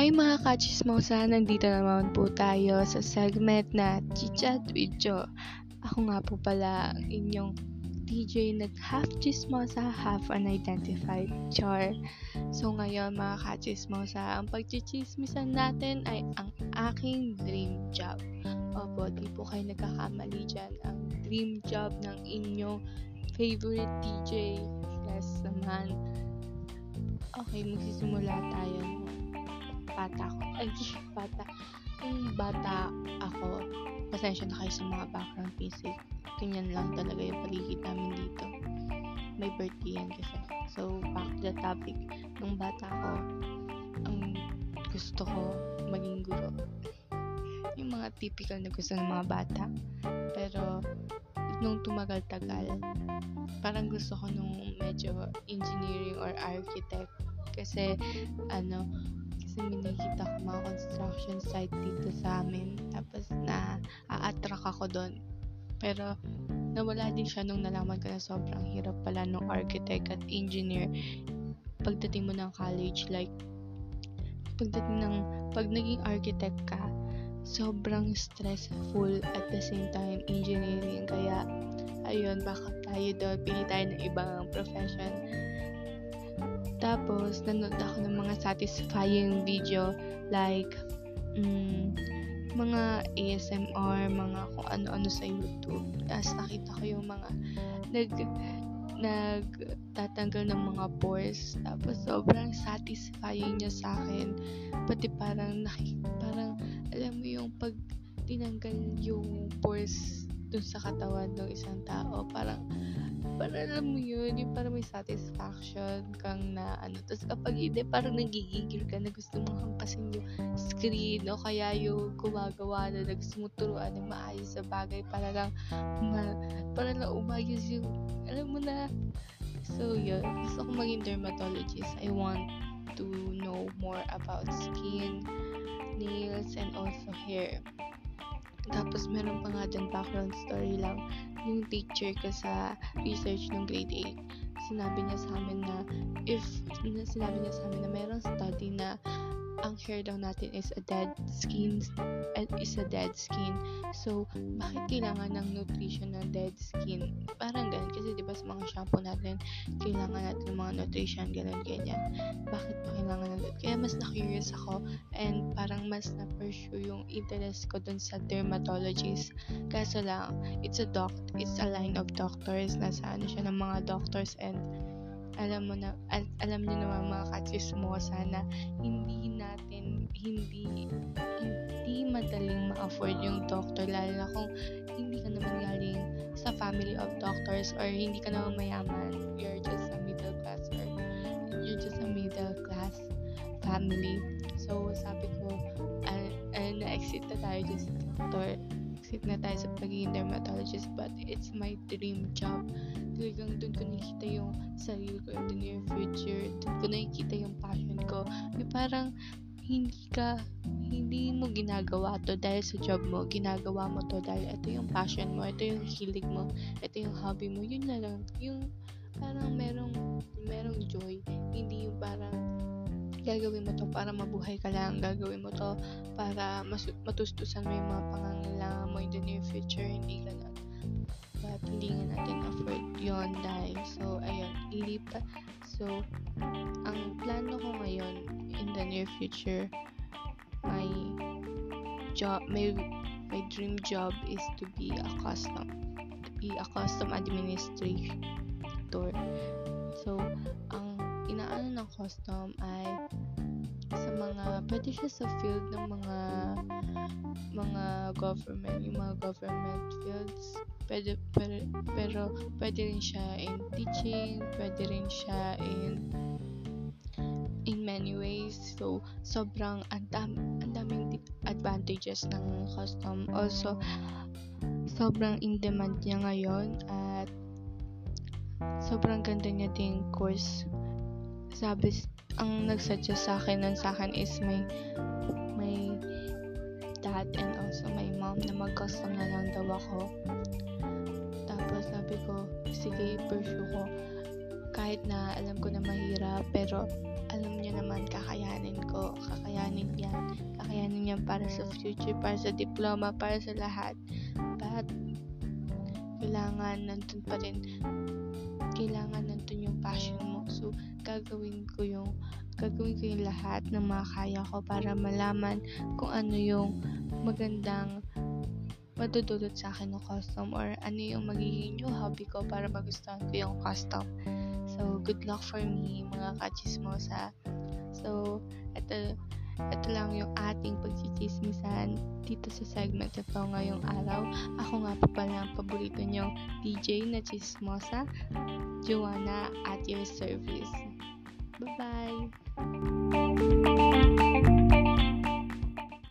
Hi mga kachismosa, nandito naman po tayo sa segment na Chichat Video. Ako nga po pala ang inyong DJ na half chismosa, half unidentified char. So ngayon mga kachismosa, ang pagchichismisan natin ay ang aking dream job. Opo, di po kayo nagkakamali dyan. Ang dream job ng inyong favorite DJ. Yes naman. Okay, magsisimula tayo bata ako. Ay, bata. Yung bata ako, pasensya na kayo sa mga background music. Ganyan lang talaga yung paligid namin dito. May birthday yan kasi. So, back to the topic. Nung bata ako, ang gusto ko maging guro. Yung mga typical na gusto ng mga bata. Pero, nung tumagal-tagal, parang gusto ko nung medyo engineering or architect. Kasi, ano, kasi may nakikita ko mga construction site dito sa amin. Tapos na a-attract ako doon. Pero nawala din siya nung nalaman ko na sobrang hirap pala ng architect at engineer pagdating mo ng college. Like, pagdating ng, pag naging architect ka, sobrang stressful at the same time engineering. Kaya, ayun, baka tayo doon, pili tayo ng ibang profession tapos, nanood ako ng mga satisfying video like mm, mga ASMR, mga kung ano-ano sa YouTube. Tapos nakita ko yung mga nag nagtatanggal ng mga pores. Tapos sobrang satisfying niya sa akin. Pati parang parang alam mo yung pag tinanggal yung pores dun sa katawan ng isang tao, parang parang alam mo yun, yung parang may satisfaction kang na ano. Tapos kapag hindi, parang nagigigil ka na gusto mong hampasin yung screen o kaya yung gumagawa na, na gusto mong turuan ng maayos sa bagay para lang ma, para lang umayos yung, alam mo na. So yun, gusto ko maging dermatologist. I want to know more about skin, nails, and also hair. Tapos meron pa nga dyan background story lang yung teacher ko sa research ng grade 8 sinabi niya sa amin na if sinabi niya sa amin na na hair daw natin is a dead skin is a dead skin. So, bakit kailangan ng nutrition ng dead skin? Parang ganun. Kasi di ba sa mga shampoo natin, kailangan natin ng mga nutrition, ganun, ganyan. Bakit pa kailangan ng Kaya mas na-curious ako and parang mas na-pursue yung interest ko dun sa dermatologist. Kaso lang, it's a doc, it's a line of doctors. Nasa ano siya ng mga doctors and alam mo na al- alam niyo naman mga katsismosa na hindi natin hindi hindi madaling ma-afford yung doctor lalo na kung hindi ka naman galing sa family of doctors or hindi ka naman mayaman you're just a middle class or you're just a middle class family so sabi ko uh, uh, na-exit na tayo just doctor exit na tayo sa pagiging dermatologist but it's my dream job. Talagang doon ko nakikita yung sarili ko in the near future. Doon ko nakikita yung passion ko. May parang hindi ka hindi mo ginagawa to dahil sa job mo, ginagawa mo to dahil ito yung passion mo, ito yung hilig mo, ito yung hobby mo, yun na lang, yung parang merong merong joy, hindi yung parang gagawin mo to para mabuhay ka lang, gagawin mo to para mas- matustusan mo yung mga pangangailangan mo in the near future, hindi ganun. But, hindi nga natin afford yon dahil. So, ayun, ilipat. So, ang plano ko ngayon the near future, my job, my, my dream job is to be a custom, to be a custom administrator. So, ang inaano ng custom ay sa mga pwede siya sa field ng mga mga government yung mga government fields pwede pero, pero pwede rin siya in teaching pwede rin siya in many ways so sobrang ang daming advantages ng custom also sobrang in demand niya ngayon at sobrang ganda niya din course sabi, ang nagsuggest sa akin nun sa akin is may may dad and also my mom na mag-custom na lang daw ako. Tapos sabi ko, sige, pursue ko. Kahit na alam ko na mahirap, pero alam niyo naman, kakayanin ko, kakayanin yan, kakayanin yan para sa future, para sa diploma, para sa lahat. But, kailangan nandun pa rin, kailangan nandun yung passion mo. So, gagawin ko yung, gagawin ko yung lahat ng mga kaya ko para malaman kung ano yung magandang madudulot sa akin ng custom or ano yung magiging new hobby ko para magustuhan ko yung custom. So, good luck for me, mga kachismosa. So, ito, ito lang yung ating pagchichismisan dito sa segment ito ngayong araw. Ako nga po pala ang paborito nyong DJ na chismosa, Joanna at your service. Bye-bye!